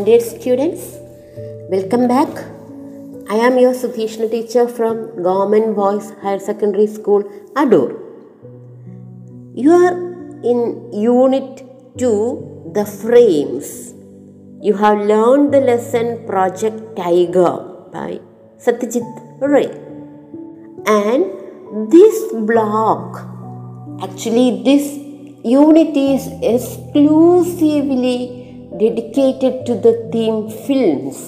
Standard students, welcome back. I am your Suthishna teacher from Government Boys Higher Secondary School, Adur. You are in Unit 2, The Frames. You have learned the lesson Project Tiger by Satyajit Ray. And this block, actually, this unit is exclusively dedicated to the theme films.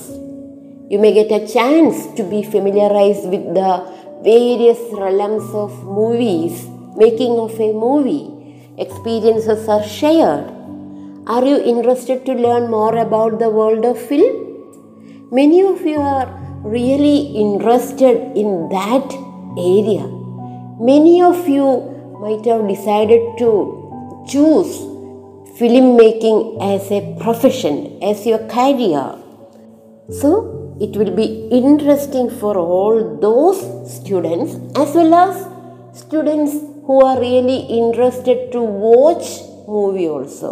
You may get a chance to be familiarized with the various realms of movies, making of a movie. Experiences are shared. Are you interested to learn more about the world of film? Many of you are really interested in that area. Many of you might have decided to choose filmmaking as a profession, as your career. So, it will be interesting for all those students as well as students who are really interested to watch movie also.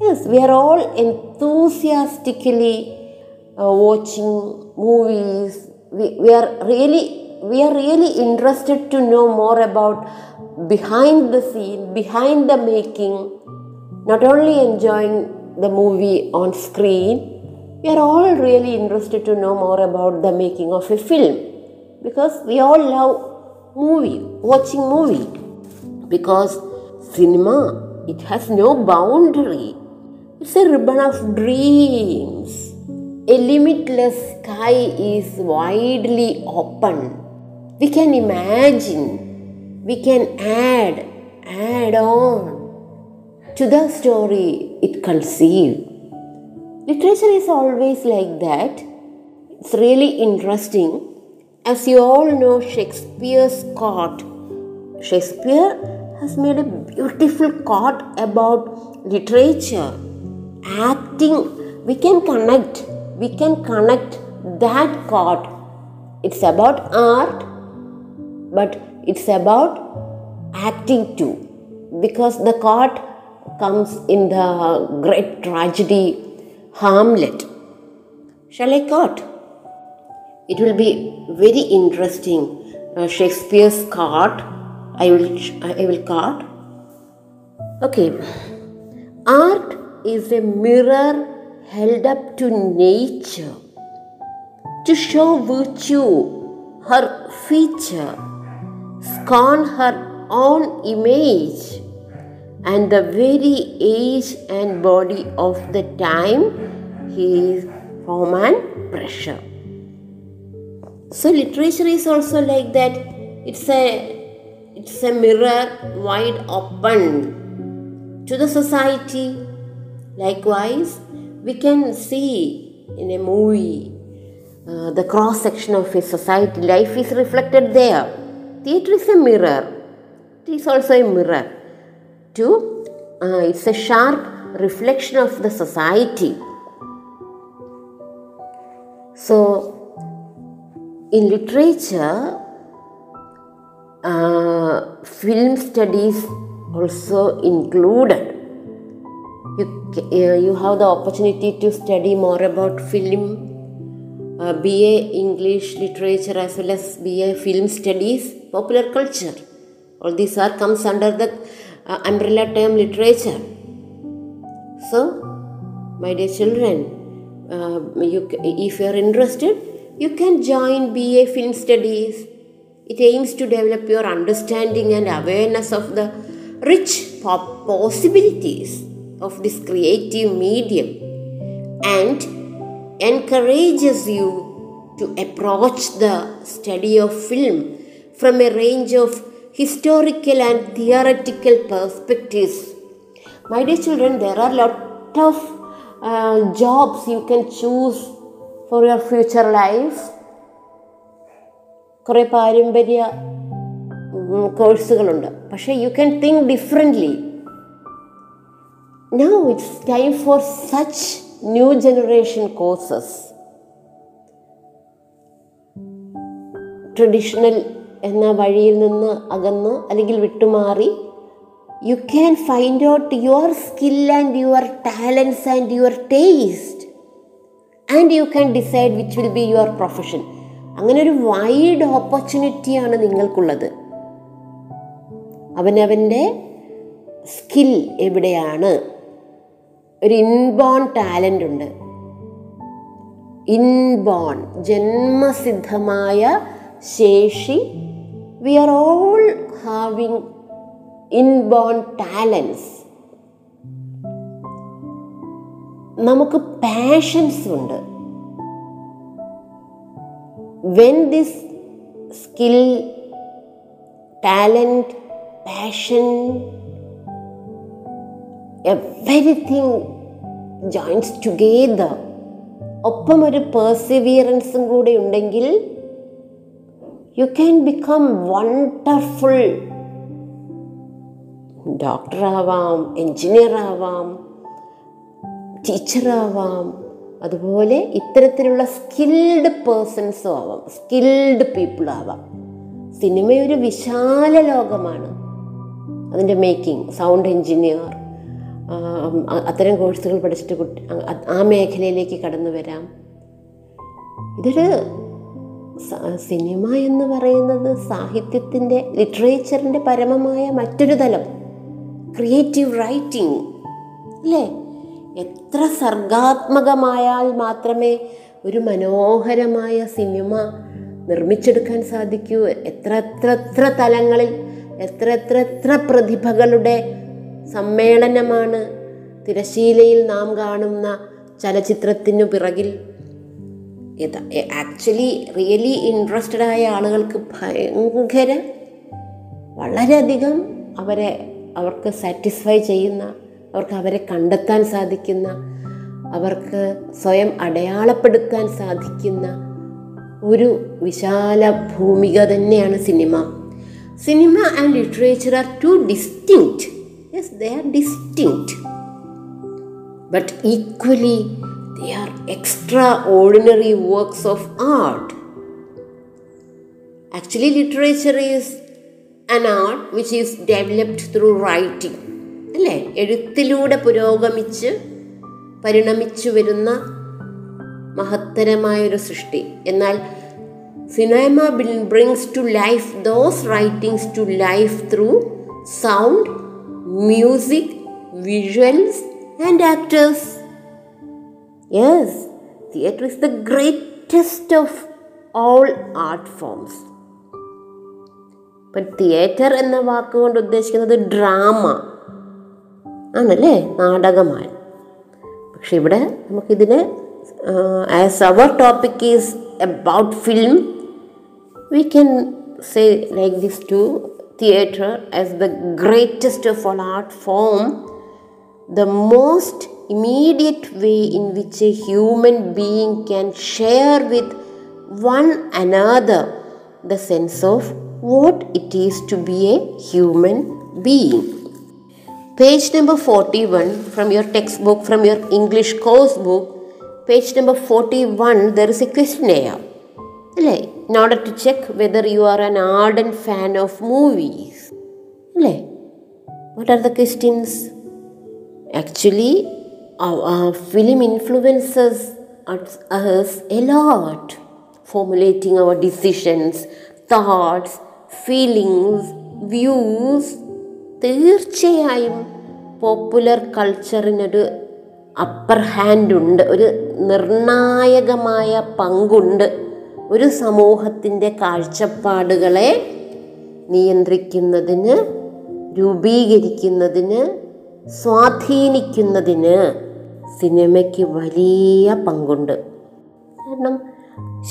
Yes, we are all enthusiastically uh, watching movies. We, we are really we are really interested to know more about behind the scene, behind the making, not only enjoying the movie on screen, we are all really interested to know more about the making of a film because we all love movie, watching movie because cinema it has no boundary. It's a ribbon of dreams. A limitless sky is widely open. We can imagine, we can add, add on to the story it conceived. Literature is always like that. It's really interesting. As you all know, Shakespeare's court. Shakespeare has made a beautiful court about literature, acting. We can connect. We can connect that court. It's about art, but it's about acting too. Because the court comes in the great tragedy Hamlet. Shall I cut? It will be very interesting. Uh, Shakespeare's court. I will. I will quote. Okay. Art is a mirror held up to nature to show virtue, her feature, scorn her own image and the very age and body of the time is form and pressure. So literature is also like that. It's a it's a mirror wide open to the society. Likewise, we can see in a movie uh, the cross section of a society. Life is reflected there. Theatre is a mirror. It is also a mirror to uh, it's a sharp reflection of the society. So in literature uh, film studies also included. You, uh, you have the opportunity to study more about film uh, ba english literature as well as ba film studies popular culture. All these are comes under the uh, umbrella term literature. So, my dear children, uh, you, if you are interested, you can join BA Film Studies. It aims to develop your understanding and awareness of the rich possibilities of this creative medium and encourages you to approach the study of film from a range of historical and theoretical perspectives. My dear children, there are lot of jobs you can choose for your future life കുറേ പാരമ്പര്യ കോഴ്സുകളുണ്ട് പക്ഷേ you can think differently now it's time for such new generation courses traditional എന്ന വഴിയിൽ നിന്ന് അകന്ന് അല്ലെങ്കിൽ വിട്ടുമാറി you can find out your skill and your talents and your taste and you can decide which will be your profession അങ്ങനെ ഒരു wide ഓപ്പർച്യൂണിറ്റിയാണ് നിങ്ങൾക്കുള്ളത്. അവനവന്റെ സ്കിൽ എവിടെയാണ്? ഒരു ഇൻബോൺ ടാലന്റ് ഉണ്ട്. ഇൻബോൺ ജന്മസിദ്ധമായ ശേഷി we are all having inborn talents നമുക്ക് പാഷൻസ് ഉണ്ട്. When this skill talent passion everything joins together ഒപ്പം ഒരു പേഴ്സിവിയറൻസും കൂടെ ഉണ്ടെങ്കിൽ യു ക്യാൻ ബിക്കം വണ്ടർഫുൾ ഡോക്ടറാവാം എൻജിനീയർ ആവാം ടീച്ചറാവാം അതുപോലെ ഇത്തരത്തിലുള്ള സ്കിൽഡ് പേഴ്സൺസും ആവാം. സ്കിൽഡ് പീപ്പിൾ ആവാം. സിനിമ വിശാല ലോകമാണ്. അതിന്റെ മേക്കിംഗ് സൗണ്ട് എൻജിനീയർ അത്തരം കോഴ്സുകൾ പഠിച്ചിട്ട് കുട്ടി ആ മേഖലയിലേക്ക് കടന്നു വരാം. ഇതൊരു സിനിമ എന്ന് പറയുന്നത് സാഹിത്യത്തിന്റെ ലിറ്ററേച്ചറിന്റെ പരമമായ മറ്റൊരു തലം. Creative writing. അല്ലേ? എത്ര സർഗാത്മകമായാൽ മാത്രമേ ഒരു മനോഹരമായ സിനിമ നിർമ്മിച്ചെടുക്കാൻ സാധിക്കൂ. എത്ര എത്ര എത്ര തലങ്ങളിൽ എത്ര എത്ര എത്ര പ്രതിഭകളുടെ സമ്മേളനമാണ് തിരശീലയിൽ നാം കാണുന്ന ചലച്ചിത്രത്തിനു പിറകിൽ ആക്ച്വലി റിയലി ഇൻട്രസ്റ്റഡ് ആയ ആളുകൾക്ക് ഭയങ്കര വളരെയധികം അവരെ അവർക്ക് സാറ്റിസ്ഫൈ ചെയ്യുന്ന അവർക്ക് അവരെ കണ്ടെത്താൻ സാധിക്കുന്ന അവർക്ക് സ്വയം അടയാളപ്പെടുത്താൻ സാധിക്കുന്ന ഒരു വിശാല ഭൂമിക തന്നെയാണ് cinema. Cinema and literature are two distinct yes they are distinct but equally are extraordinary works of art actually literature is an art which is developed through writing അല്ലേ? എഴുത്തിലൂടെ പുരോഗമിച്ച് പരിണമിച്ചു വരുന്ന മഹത്തരമായൊരു സൃഷ്ടി. എന്നാൽ cinema brings to life those writings to life through sound music visuals and actors. Yes theatre is the greatest of all art forms ഇപ്പം theatre എന്ന വാക്കുകൊണ്ട് ഉദ്ദേശിക്കുന്നത് ഡ്രാമ ആണല്ലേ? നാടകമാണ്. പക്ഷെ ഇവിടെ നമുക്കിതിന് as our topic is about film we can say like this to theatre as the greatest of all art form the most immediate way in which a human being can share with one another the sense of what it is to be a human being. Page number 41 from your textbook, from your English course book, page number 41, there is a questionnaire. In order to check whether you are an ardent fan of movies. What are the questions? Actually, influences us, us a lot, our decisions, thoughts, feelings views തീർച്ചയായും popular കൾച്ചറിനൊരു upper hand ഉണ്ട്. ഒരു നിർണായകമായ പങ്കുണ്ട്. ഒരു സമൂഹത്തിന്റെ കാഴ്ചപ്പാടുകളെ നിയന്ത്രിക്കുന്നതിന് രൂപീകരിക്കുന്നതിന് സ്വാധീനിക്കുന്നതിന്. സിനിമയ്ക്ക് വലിയ പങ്കുണ്ട്. കാരണം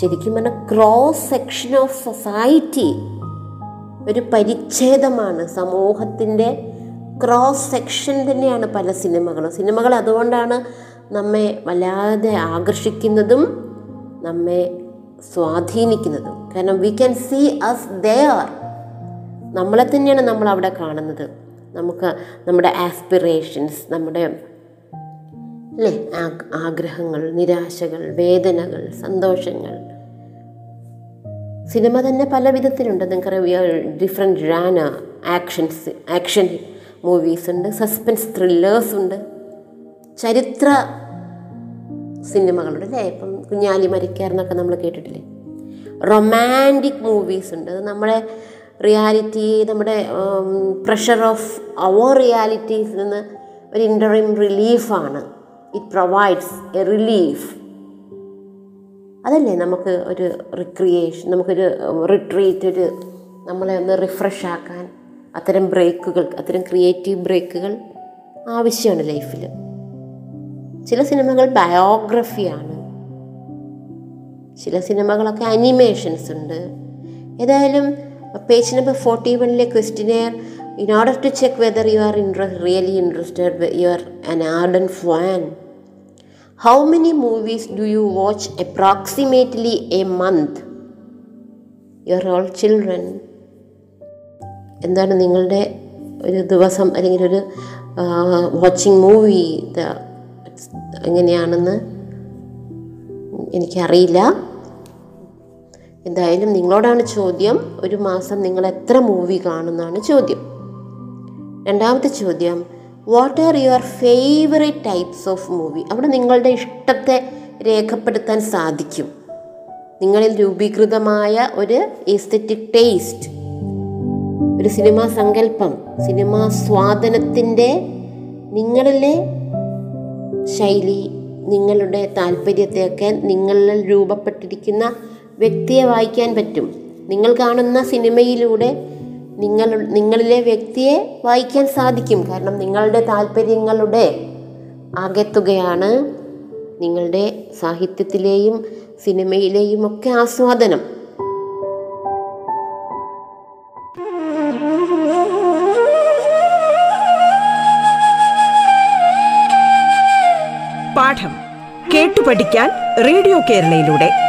ശരിക്കും പറഞ്ഞാൽ ക്രോസ് സെക്ഷൻ ഓഫ് സൊസൈറ്റി ഒരു പരിച്ഛേദമാണ്. സമൂഹത്തിന്റെ ക്രോസ് സെക്ഷൻ തന്നെയാണ് പല സിനിമകളും. സിനിമകൾ അതുകൊണ്ടാണ് നമ്മെ വല്ലാതെ ആകർഷിക്കുന്നതും നമ്മെ സ്വാധീനിക്കുന്നതും. കാരണം we can see us there നമ്മളെ തന്നെയാണ് നമ്മൾ അവിടെ കാണുന്നത്. നമുക്ക് നമ്മുടെ ആസ്പിറേഷൻസ് നമ്മുടെ അല്ലേ ആഗ്രഹങ്ങൾ നിരാശകൾ വേദനകൾ സന്തോഷങ്ങൾ. സിനിമ തന്നെ പല വിധത്തിലുണ്ട്. നിങ്ങൾക്കറിയാം ഡിഫറെന്റ് റാന ആക്ഷൻസ് ആക്ഷൻ മൂവീസ് ഉണ്ട് സസ്പെൻസ് ത്രില്ലേഴ്സ് ഉണ്ട്. ചരിത്ര സിനിമകളുണ്ട് അല്ലേ? ഇപ്പം കുഞ്ഞാലി മരിക്കാർ എന്നൊക്കെ നമ്മൾ കേട്ടിട്ടില്ലേ? റൊമാന്റിക് മൂവീസ് ഉണ്ട്. അത് നമ്മുടെ റിയാലിറ്റി നമ്മുടെ പ്രഷർ ഓഫ് അവർ റിയാലിറ്റീസ് നിന്ന് ഒരു ഇന്ററിം റിലീഫാണ് ഇറ്റ് പ്രൊവൈഡ്സ് എ റിലീഫ് അതല്ലേ നമുക്ക് ഒരു റിക്രിയേഷൻ നമുക്കൊരു റിട്രീറ്റ് ഒരു നമ്മളെ ഒന്ന് റിഫ്രഷ് ആക്കാൻ അത്തരം ബ്രേക്കുകൾ അത്തരം ക്രിയേറ്റീവ് ബ്രേക്കുകൾ ആവശ്യമാണ് ലൈഫിൽ ചില സിനിമകൾ ബയോഗ്രഫിയാണ് ചില സിനിമകളൊക്കെ അനിമേഷൻസ് ഉണ്ട്. ഏതായാലും പേജ് നമ്പർ ഫോർട്ടി വണ്ണിലെ questionnaire in order to check whether you are inter really interested you are an ardent fan how many movies do you watch approximately a month your all children എന്താണ് നിങ്ങളുടെ ഒരു ദിവസം അല്ലെങ്കിൽ ഒരു watching movie എങ്ങനെയാണെന്ന് എനിക്കറിയില്ല. എന്തായാലും നിങ്ങളോടാണ് ചോദ്യം. ഒരു മാസം നിങ്ങൾ എത്ര മൂവി കാണുന്നതാണ് ചോദ്യം. രണ്ടാമത്തെ ചോദ്യം what are your favourite types of movie അവിടെ നിങ്ങളുടെ ഇഷ്ടത്തെ രേഖപ്പെടുത്താൻ സാധിക്കും. നിങ്ങളിൽ രൂപീകൃതമായ ഒരു എസ്തറ്റിക് ടേസ്റ്റ് ഒരു സിനിമാ സങ്കല്പം സിനിമാ സ്വാദനത്തിന്റെ നിങ്ങളിലെ ശൈലി നിങ്ങളുടെ താല്പര്യത്തെയൊക്കെ നിങ്ങളിൽ രൂപപ്പെട്ടിരിക്കുന്ന വ്യക്തിയെ വായിക്കാൻ പറ്റും. നിങ്ങൾ കാണുന്ന സിനിമയിലൂടെ നിങ്ങൾ നിങ്ങളിലെ വ്യക്തിയെ വായിക്കാൻ സാധിക്കും. കാരണം നിങ്ങളുടെ താല്പര്യങ്ങളുടെ ആകെത്തുകയാണ് നിങ്ങളുടെ സാഹിത്യത്തിലെയും സിനിമയിലെയും ഒക്കെ ആസ്വാദനം. പാഠം കേട്ടു പഠിക്കാൻ റേഡിയോ കേരളയിലൂടെ.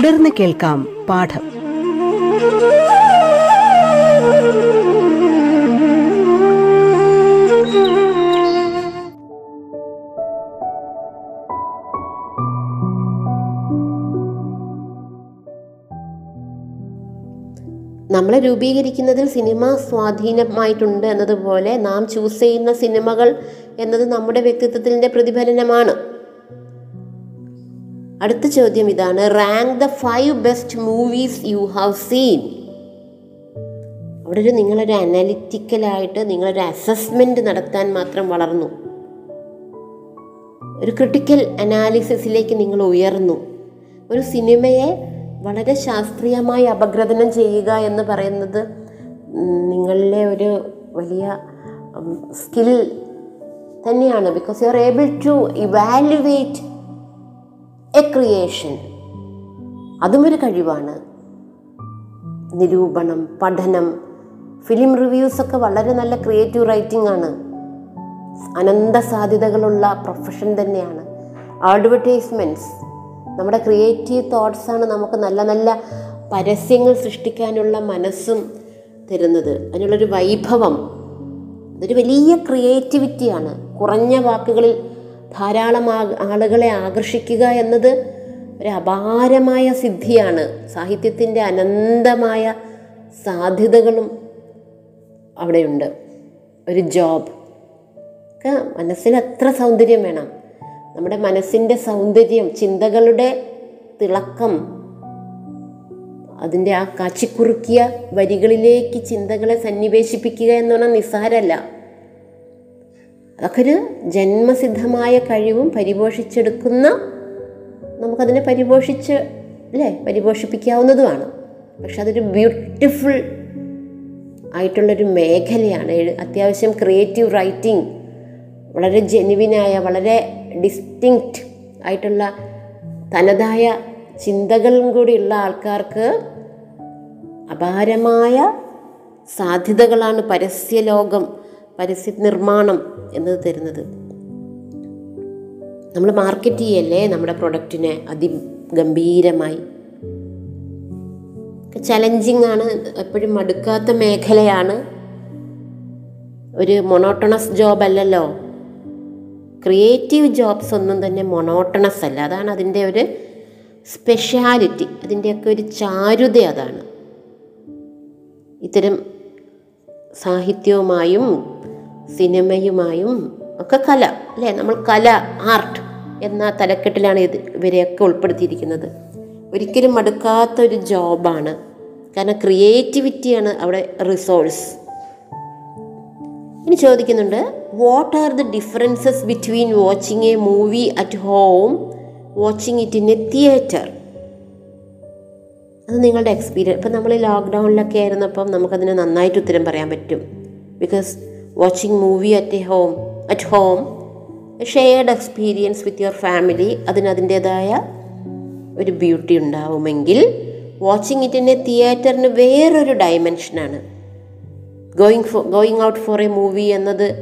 തുടർന്ന് കേൾക്കാം പാഠം. നമ്മളെ രൂപീകരിക്കുന്നതിൽ സിനിമ സ്വാധീനമായിട്ടുണ്ട് എന്നതുപോലെ നാം ചൂസ് ചെയ്യുന്ന സിനിമകൾ എന്നത് നമ്മുടെ വ്യക്തിത്വത്തിന്റെ പ്രതിഫലനമാണ്. അടുത്ത ചോദ്യം ഇതാണ്. Rank the five best movies you have seen അവിടെ ഒരു നിങ്ങളൊരു അനലിറ്റിക്കലായിട്ട് നിങ്ങളൊരു അസസ്മെന്റ് നടത്താൻ മാത്രം വളർന്നു. ഒരു ക്രിട്ടിക്കൽ അനാലിസിസിലേക്ക് നിങ്ങൾ ഉയർന്നു. ഒരു സിനിമയെ വളരെ ശാസ്ത്രീയമായി അപഗ്രഥനം ചെയ്യുക എന്ന് പറയുന്നത് നിങ്ങളിലെ ഒരു വലിയ സ്കിൽ തന്നെയാണ്. Because you are able to evaluate a creation അതും ഒരു കഴിവാണ്. നിരൂപണം പഠനം ഫിലിം റിവ്യൂസ് ഒക്കെ വളരെ നല്ല ക്രിയേറ്റീവ് റൈറ്റിംഗ് ആണ്. അനന്ത സാധ്യതകളുള്ള പ്രൊഫഷൻ തന്നെയാണ്. അഡ്വർടൈസ്മെന്റ്സ് നമ്മുടെ ക്രിയേറ്റീവ് തോട്ട്സ് ആണ് നമുക്ക് നല്ല നല്ല പരസ്യങ്ങൾ സൃഷ്ടിക്കാനുള്ള മനസ്സും തരുന്നത്. അതിനുള്ളൊരു വൈഭവം. അതൊരു വലിയ ക്രിയേറ്റിവിറ്റിയാണ് കുറഞ്ഞ വാക്കുകളിൽ ധാരാളം ആളുകളെ ആകർഷിക്കുക എന്നത് ഒരു അപാരമായ സിദ്ധിയാണ്. സാഹിത്യത്തിന്റെ അനന്തമായ സാധ്യതകളും അവിടെയുണ്ട്. ഒരു ജോബ് ഒക്കെ മനസ്സിന് എത്ര സൗന്ദര്യം വേണം? നമ്മുടെ മനസ്സിന്റെ സൗന്ദര്യം ചിന്തകളുടെ തിളക്കം അതിന്റെ ആ കാച്ചിക്കുറുക്കിയ വരികളിലേക്ക് ചിന്തകളെ സന്നിവേശിപ്പിക്കുക എന്ന് പറഞ്ഞാൽ നിസ്സാരമല്ല. അതൊക്കെ ഒരു ജന്മസിദ്ധമായ കഴിവും പരിപോഷിച്ചെടുക്കുന്ന നമുക്കതിനെ പരിപോഷിച്ച് അല്ലേ? പരിപോഷിപ്പിക്കാവുന്നതുമാണ്. പക്ഷെ അതൊരു ബ്യൂട്ടിഫുൾ ആയിട്ടുള്ളൊരു മേഖലയാണ്. അത്യാവശ്യം ക്രിയേറ്റീവ് റൈറ്റിംഗ് വളരെ ജെനുവിനായ വളരെ ഡിസ്റ്റിങ്ക്റ്റ് ആയിട്ടുള്ള തനതായ ചിന്തകളും കൂടിയുള്ള ആൾക്കാർക്ക് അപാരമായ സാധ്യതകളാണ് പരസ്യലോകം പരസ്യ നിർമ്മാണം എന്നത് തരുന്നത്. നമ്മൾ മാർക്കറ്റ് ചെയ്യല്ലേ നമ്മുടെ പ്രൊഡക്റ്റിനെ അതിഗംഭീരമായി? ചലഞ്ചിങ് ആണ്. എപ്പോഴും മടുക്കാത്ത മേഖലയാണ്. ഒരു മൊണോട്ടണസ് ജോബ് അല്ലല്ലോ. ക്രിയേറ്റീവ് ജോബ്സ് ഒന്നും തന്നെ മൊണോട്ടണസ് അല്ല. അതാണ് അതിന്റെ ഒരു സ്പെഷ്യാലിറ്റി അതിന്റെയൊക്കെ ഒരു ചാരുത അതാണ്. ഇത്തരം സാഹിത്യവുമായും സിനിമയുമായും ഒക്കെ കല അല്ലേ? നമ്മൾ കല ആർട്ട് എന്ന തലക്കെട്ടിലാണ് ഇത് ഇവരെയൊക്കെ ഉൾപ്പെടുത്തിയിരിക്കുന്നത്. ഒരിക്കലും മടുക്കാത്ത ഒരു ജോബാണ്. കാരണം ക്രിയേറ്റിവിറ്റിയാണ് അവിടെ റിസോഴ്സ് ഇനി ചോദിക്കുന്നുണ്ട് what are the differences between watching a movie at home watching it in a theatre അത് നിങ്ങളുടെ എക്സ്പീരിയൻസ് ഇപ്പം നമ്മൾ ലോക്ക്ഡൗണിലൊക്കെ ആയിരുന്നപ്പം നമുക്കതിന് നന്നായിട്ട് ഉത്തരം പറയാൻ പറ്റും. Because watching movie at a home at home shared experience with your family അതിന് അതിന്റേതായ ഒരു ബ്യൂട്ടി ഉണ്ടാവുമെങ്കിൽ വാച്ചിങ് ഇറ്റ് ഇൻ എ തിയേറ്ററിന് വേറൊരു ഡയമെൻഷനാണ് going for going out for a movie എന്നത്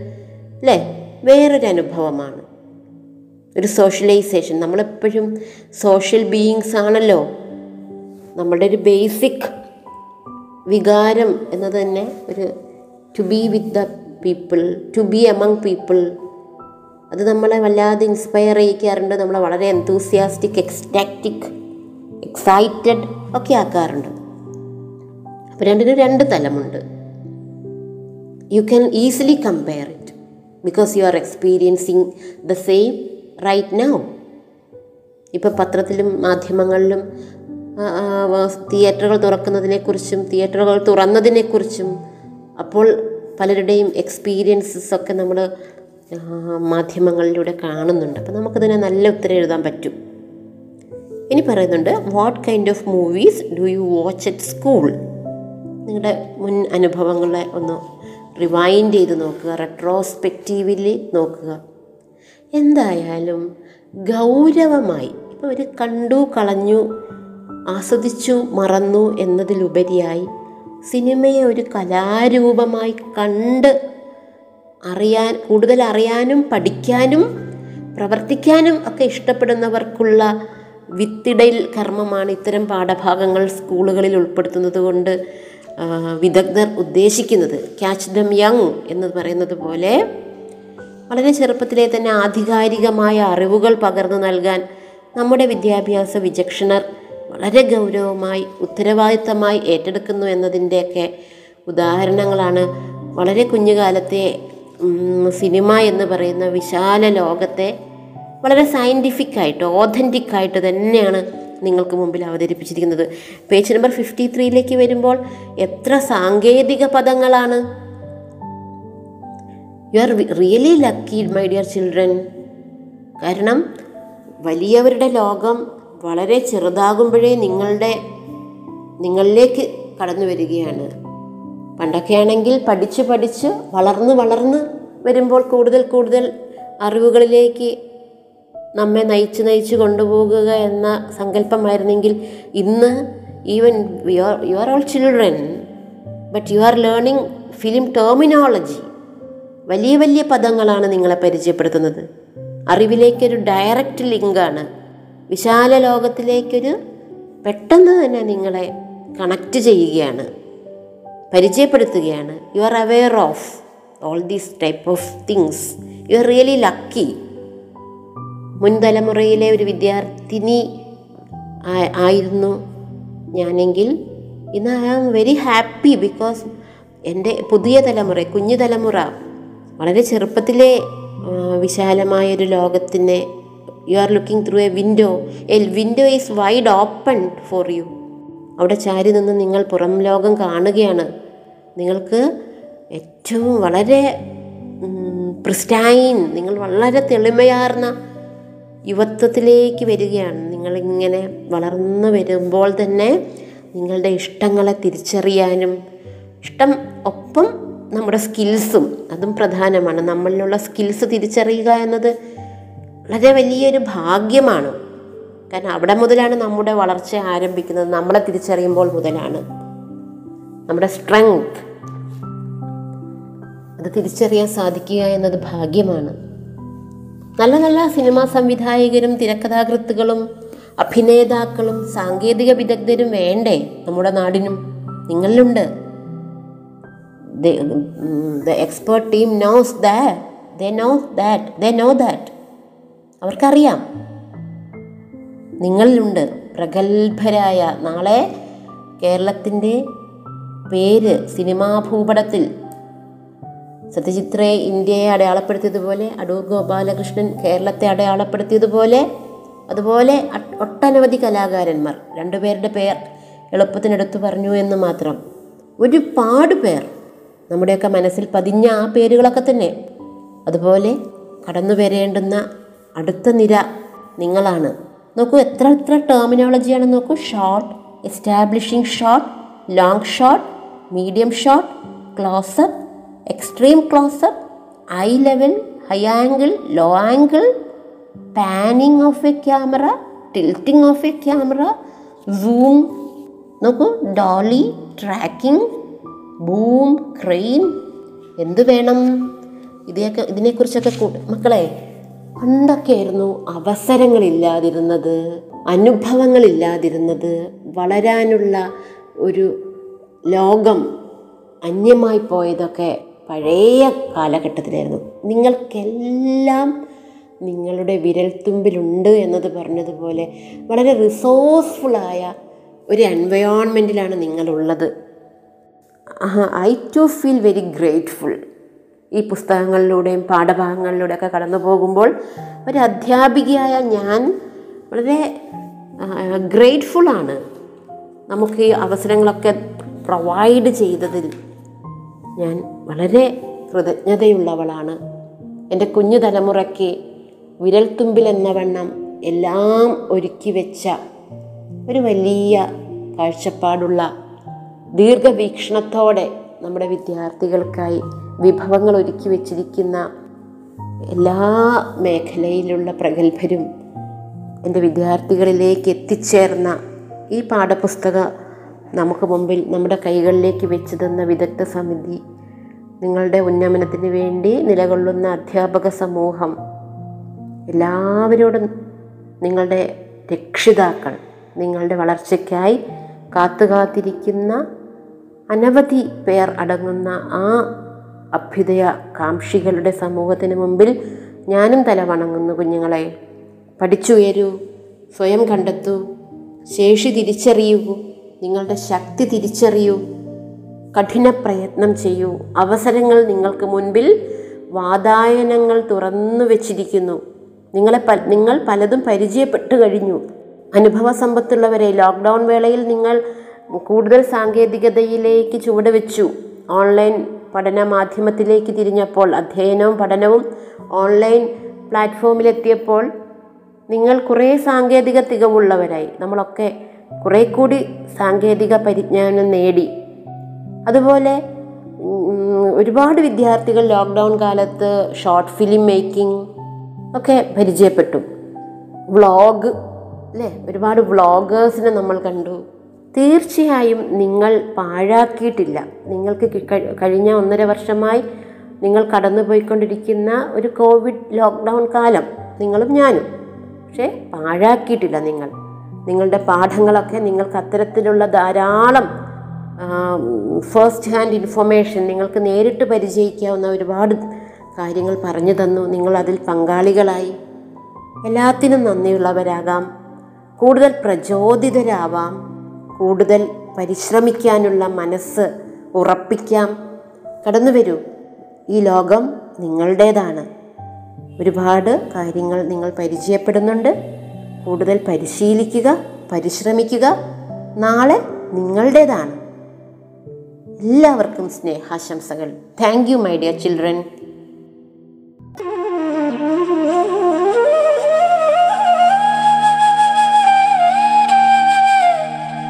അല്ലേ വേറൊരു അനുഭവമാണ്. ഒരു സോഷ്യലൈസേഷൻ നമ്മളെപ്പോഴും സോഷ്യൽ ബീയിങ്സ് ആണല്ലോ. നമ്മളുടെ ഒരു ബേസിക് വികാരം എന്നത് തന്നെ ഒരു to be with the people to be among people അത് നമ്മളെ വല്ലാതെ ഇൻസ്പയർ ചെയ്യിക്കാറുണ്ട് നമ്മളെ വളരെ എന്തൂസിയാസ്റ്റിക് എക്സ്റ്റാക്റ്റിക് എക്സൈറ്റഡ് ഒക്കെ ആക്കാറുണ്ട്. അപ്പോൾ രണ്ടിനും രണ്ട് തലമുണ്ട്. You can easily compare it because you are experiencing the same right now ഇപ്പം പത്രത്തിലും മാധ്യമങ്ങളിലും തിയേറ്ററുകൾ തുറക്കുന്നതിനെക്കുറിച്ചും തിയേറ്ററുകൾ തുറന്നതിനെക്കുറിച്ചും അപ്പോൾ പലരുടെയും എക്സ്പീരിയൻസസ് ഒക്കെ നമ്മൾ മാധ്യമങ്ങളിലൂടെ കാണുന്നുണ്ട്. അപ്പം നമുക്കതിനെ നല്ല ഉത്തരം എഴുതാൻ പറ്റും. ഇനി പറയുന്നുണ്ട് what kind of movies do you watch at school നിങ്ങളുടെ മുൻ അനുഭവങ്ങളെ ഒന്ന് റിവൈൻഡ് ചെയ്ത് നോക്കുക റെട്രോസ്പെക്റ്റീവിലി നോക്കുക. എന്തായാലും ഗൗരവമായി ഇപ്പോൾ ഒരു കണ്ടു കളഞ്ഞു ആസ്വദിച്ചു മറന്നു എന്നതിലുപരിയായി സിനിമയെ ഒരു കലാരൂപമായി കണ്ട് അറിയാൻ കൂടുതൽ അറിയാനും പഠിക്കാനും പ്രവർത്തിക്കാനും ഒക്കെ ഇഷ്ടപ്പെടുന്നവർക്കുള്ള വിത്തിടയിൽ കർമ്മമാണ് ഇത്തരം പാഠഭാഗങ്ങൾ സ്കൂളുകളിൽ ഉൾപ്പെടുത്തുന്നത് കൊണ്ട് വിദഗ്ധർ ഉദ്ദേശിക്കുന്നത്. ക്യാച്ച് ദം യങ് എന്ന് പറയുന്നത് പോലെ വളരെ ചെറുപ്പത്തിലെ തന്നെ ആധികാരികമായ അറിവുകൾ പകർന്നു നൽകാൻ നമ്മുടെ വിദ്യാഭ്യാസ വിചക്ഷണർ വളരെ ഗൗരവമായി ഉത്തരവാദിത്തമായി ഏറ്റെടുക്കുന്നു എന്നതിന്റെയൊക്കെ ഉദാഹരണങ്ങളാണ് വളരെ കുഞ്ഞുകാലത്തെ സിനിമ എന്ന് പറയുന്ന വിശാല ലോകത്തെ വളരെ സയന്റിഫിക് ആയിട്ട് ഓഥന്റിക് ആയിട്ട് തന്നെയാണ് നിങ്ങൾക്ക് മുമ്പിൽ അവതരിപ്പിച്ചിരിക്കുന്നത്. പേജ് നമ്പർ ഫിഫ്റ്റി ത്രീയിലേക്ക് വരുമ്പോൾ എത്ര സാങ്കേതിക പദങ്ങളാണ്? You are really lucky my dear children കാരണം വലിയവരുടെ ലോകം വളരെ ചെറുതാകുമ്പോഴേ നിങ്ങളുടെ നിങ്ങളിലേക്ക് കടന്നു വരികയാണ്. പണ്ടൊക്കെ ആണെങ്കിൽ പഠിച്ച് പഠിച്ച് വളർന്ന് വളർന്ന് വരുമ്പോൾ കൂടുതൽ കൂടുതൽ അറിവുകളിലേക്ക് നമ്മെ നയിച്ച് നയിച്ച് കൊണ്ടുപോകുക എന്ന സങ്കല്പമായിരുന്നെങ്കിൽ ഇന്ന് even you are you are all children but you are learning film terminology വലിയ വലിയ പദങ്ങളാണ് നിങ്ങളെ പരിചയപ്പെടുത്തുന്നത്. അറിവിലേക്കൊരു ഡയറക്റ്റ് ലിങ്കാണ് വിശാല ലോകത്തിലേക്കൊരു പെട്ടെന്ന് തന്നെ നിങ്ങളെ കണക്റ്റ് ചെയ്യുകയാണ്. പരിചയപ്പെടുത്തുകയാണ്. You are aware of all these type of things you are really lucky മുൻതലമുറയിലെ ഒരു വിദ്യാർത്ഥിനി ആയിരുന്നു ഞാനെങ്കിൽ. ഇന്ന് I am very happy because എന്റെ പുതിയ തലമുറ കുഞ്ഞു തലമുറ വളരെ ചെറുപ്പത്തിലെ വിശാലമായൊരു ലോകത്തിനെ you are looking through a window a window is wide open for you അവിടെ ചാരി നിന്ന് നിങ്ങൾ പുറം ലോകം കാണുകയാണ്. നിങ്ങൾക്ക് ഏറ്റവും വളരെ പ്രിസ്റ്റൈൻ നിങ്ങൾ വളരെ തെളിമയാർന്ന യുവത്വത്തിലേക്ക് വരികയാണ്. നിങ്ങളിങ്ങനെ വളർന്നു വരുമ്പോൾ തന്നെ നിങ്ങളുടെ ഇഷ്ടങ്ങളെ തിരിച്ചറിയാനും ഇഷ്ടം ഒപ്പം നമ്മുടെ സ്കിൽസും അതും പ്രധാനമാണ്. നമ്മളിലുള്ള സ്കിൽസ് തിരിച്ചറിയുക എന്നത് വളരെ വലിയൊരു ഭാഗ്യമാണ്. കാരണം അവിടെ മുതലാണ് നമ്മുടെ വളർച്ച ആരംഭിക്കുന്നത്. നമ്മളെ തിരിച്ചറിയുമ്പോൾ മുതലാണ്. നമ്മുടെ സ്ട്രെങ്ത് അത് തിരിച്ചറിയാൻ സാധിക്കുക എന്നത് ഭാഗ്യമാണ്. നല്ല നല്ല സിനിമാ സംവിധായകരും തിരക്കഥാകൃത്തുകളും അഭിനേതാക്കളും സാങ്കേതിക വിദഗ്ധരും വേണ്ടേ നമ്മുടെ നാടിനും? നിങ്ങളിലുണ്ട്. The expert team knows that they know that the know that അവർക്കറിയാം. നിങ്ങളിലുണ്ട് പ്രഗത്ഭരായ നാളെ കേരളത്തിന്റെ പേര് സിനിമാ ഭൂപടത്തിൽ. സത്യചിത്രയെ ഇന്ത്യയെ അടയാളപ്പെടുത്തിയതുപോലെ അടൂർ ഗോപാലകൃഷ്ണൻ കേരളത്തെ അടയാളപ്പെടുത്തിയതുപോലെ അതുപോലെ ഒട്ടനവധി കലാകാരന്മാർ. രണ്ടുപേരുടെ പേർ എളുപ്പത്തിനെടുത്തു പറഞ്ഞു എന്ന് മാത്രം. ഒരുപാട് പേർ. നമ്മുടെയൊക്കെ മനസ്സിൽ പതിഞ്ഞ ആ പേരുകളൊക്കെ തന്നെ. അതുപോലെ കടന്നു വരേണ്ടുന്ന അടുത്ത നിര നിങ്ങളാണ്. നോക്കൂ എത്ര എത്ര ടെർമിനോളജിയാണ് നോക്കൂ. Short establishing shot long shot medium shot close up extreme close up eye level high angle low angle panning of a camera tilting of a camera zoom നോക്കൂ ഡോളി ട്രാക്കിംഗ് ബൂം ക്രെയിൻ എന്ത് വേണം? ഇതിനെയൊക്കെ ഇതിനെക്കുറിച്ചൊക്കെ മക്കളെ പണ്ടൊക്കെ ആയിരുന്നു അവസരങ്ങളില്ലാതിരുന്നത് അനുഭവങ്ങളില്ലാതിരുന്നത് വളരാനുള്ള ഒരു ലോകം അന്യമായി പോയതൊക്കെ പഴയ കാലഘട്ടത്തിലായിരുന്നു. നിങ്ങൾക്കെല്ലാം നിങ്ങളുടെ വിരൽത്തുമ്പിലുണ്ട് എന്നത് പറഞ്ഞതുപോലെ വളരെ റിസോഴ്സ്ഫുള്ളായ ഒരു എൻവയോൺമെന്റിലാണ് നിങ്ങളുള്ളത്. I to feel very grateful ഈ പുസ്തകങ്ങളിലൂടെയും പാഠഭാഗങ്ങളിലൂടെയൊക്കെ കടന്നു പോകുമ്പോൾ ഒരു അധ്യാപികയായ ഞാൻ വളരെ ഗ്രേറ്റ്ഫുള്ളാണ് നമുക്ക് ഈ അവസരങ്ങളൊക്കെ പ്രൊവൈഡ് ചെയ്തതിൽ ഞാൻ വളരെ കൃതജ്ഞതയുള്ളവളാണ്. എന്റെ കുഞ്ഞു തലമുറയ്ക്ക് വിരൽത്തുമ്പിൽ എന്ന വണ്ണം എല്ലാം ഒരുക്കി വെച്ച ഒരു വലിയ കാഴ്ചപ്പാടുള്ള ദീർഘവീക്ഷണത്തോടെ നമ്മുടെ വിദ്യാർത്ഥികൾക്കായി വിഭവങ്ങൾ ഒരുക്കി വെച്ചിരിക്കുന്ന എല്ലാ മേഖലയിലുള്ള പ്രഗത്ഭരും എന്റെ വിദ്യാർത്ഥികളിലേക്ക് എത്തിച്ചേർന്ന ഈ പാഠപുസ്തക നമുക്ക് മുമ്പിൽ നമ്മുടെ കൈകളിലേക്ക് വെച്ച് തന്ന വിദഗ്ധ സമിതി നിങ്ങളുടെ ഉന്നമനത്തിന് വേണ്ടി നിലകൊള്ളുന്ന അധ്യാപക സമൂഹം എല്ലാവരോടും നിങ്ങളുടെ രക്ഷിതാക്കൾ നിങ്ങളുടെ വളർച്ചയ്ക്കായി കാത്തുകാത്തിരിക്കുന്ന അനവധി പേർ അടങ്ങുന്ന ആ അഭ്യുദയ കാംക്ഷികളുടെ സമൂഹത്തിന് മുമ്പിൽ ഞാനും തല വണങ്ങുന്നു കുഞ്ഞുങ്ങളെ. പഠിച്ചുയരൂ സ്വയം കണ്ടെത്തൂ ശേഷി തിരിച്ചറിയൂ നിങ്ങളുടെ ശക്തി തിരിച്ചറിയൂ കഠിന പ്രയത്നം ചെയ്യൂ. അവസരങ്ങൾ നിങ്ങൾക്ക് മുൻപിൽ വാതായനങ്ങൾ തുറന്നു വെച്ചിരിക്കുന്നു. നിങ്ങളെ പ നിങ്ങൾ പലതും പരിചയപ്പെട്ടു കഴിഞ്ഞു. അനുഭവ സമ്പത്തുള്ളവരെ ലോക്ക്ഡൗൺ വേളയിൽ നിങ്ങൾ കൂടുതൽ സാങ്കേതികതയിലേക്ക് ചുവടുവെച്ചു. ഓൺലൈൻ പഠന മാധ്യമത്തിലേക്ക് തിരിഞ്ഞപ്പോൾ അധ്യയനവും പഠനവും ഓൺലൈൻ പ്ലാറ്റ്ഫോമിലെത്തിയപ്പോൾ നിങ്ങൾ കുറേ സാങ്കേതിക തികവുള്ളവരായി. നമ്മളൊക്കെ കുറേ കൂടി സാങ്കേതിക പരിജ്ഞാനം നേടി. അതുപോലെ ഒരുപാട് വിദ്യാർത്ഥികൾ ലോക്ക്ഡൗൺ കാലത്ത് ഷോർട്ട് ഫിലിം മേക്കിംഗ് ഒക്കെ പരിചയപ്പെട്ടു. വ്ളോഗ് അല്ലേ? ഒരുപാട് വ്ളോഗേഴ്സിനെ നമ്മൾ കണ്ടു. തീർച്ചയായും നിങ്ങൾ പാഴാക്കിയിട്ടില്ല. നിങ്ങൾക്ക് കഴിഞ്ഞ ഒന്നര വർഷമായി നിങ്ങൾ കടന്നുപോയിക്കൊണ്ടിരിക്കുന്ന ഒരു കോവിഡ് ലോക്ക്ഡൗൺ കാലം നിങ്ങളും ഞാനും. പക്ഷേ പാഴാക്കിയിട്ടില്ല നിങ്ങൾ. നിങ്ങളുടെ പാഠങ്ങളൊക്കെ നിങ്ങൾക്ക് അത്തരത്തിലുള്ള ധാരാളം ഫസ്റ്റ് ഹാൻഡ് ഇൻഫർമേഷൻ നിങ്ങൾക്ക് നേരിട്ട് പരിചയിക്കാവുന്ന ഒരുപാട് കാര്യങ്ങൾ പറഞ്ഞു തന്നു. നിങ്ങൾ അതിൽ പങ്കാളികളായി. എല്ലാത്തിനും നന്ദിയുള്ളവരാകാം. കൂടുതൽ പ്രചോദിതരാവാം. കൂടുതൽ പരിശ്രമിക്കാനുള്ള മനസ്സ് ഉറപ്പിക്കാം. കടന്നു വരൂ. ഈ ലോകം നിങ്ങളുടേതാണ്. ഒരുപാട് കാര്യങ്ങൾ നിങ്ങൾ പരിചയപ്പെടുന്നുണ്ട്. കൂടുതൽ പരിശീലിക്കുക പരിശ്രമിക്കുക. നാളെ നിങ്ങളുടേതാണ്. എല്ലാവർക്കും സ്നേഹാശംസകൾ. Thank you my dear children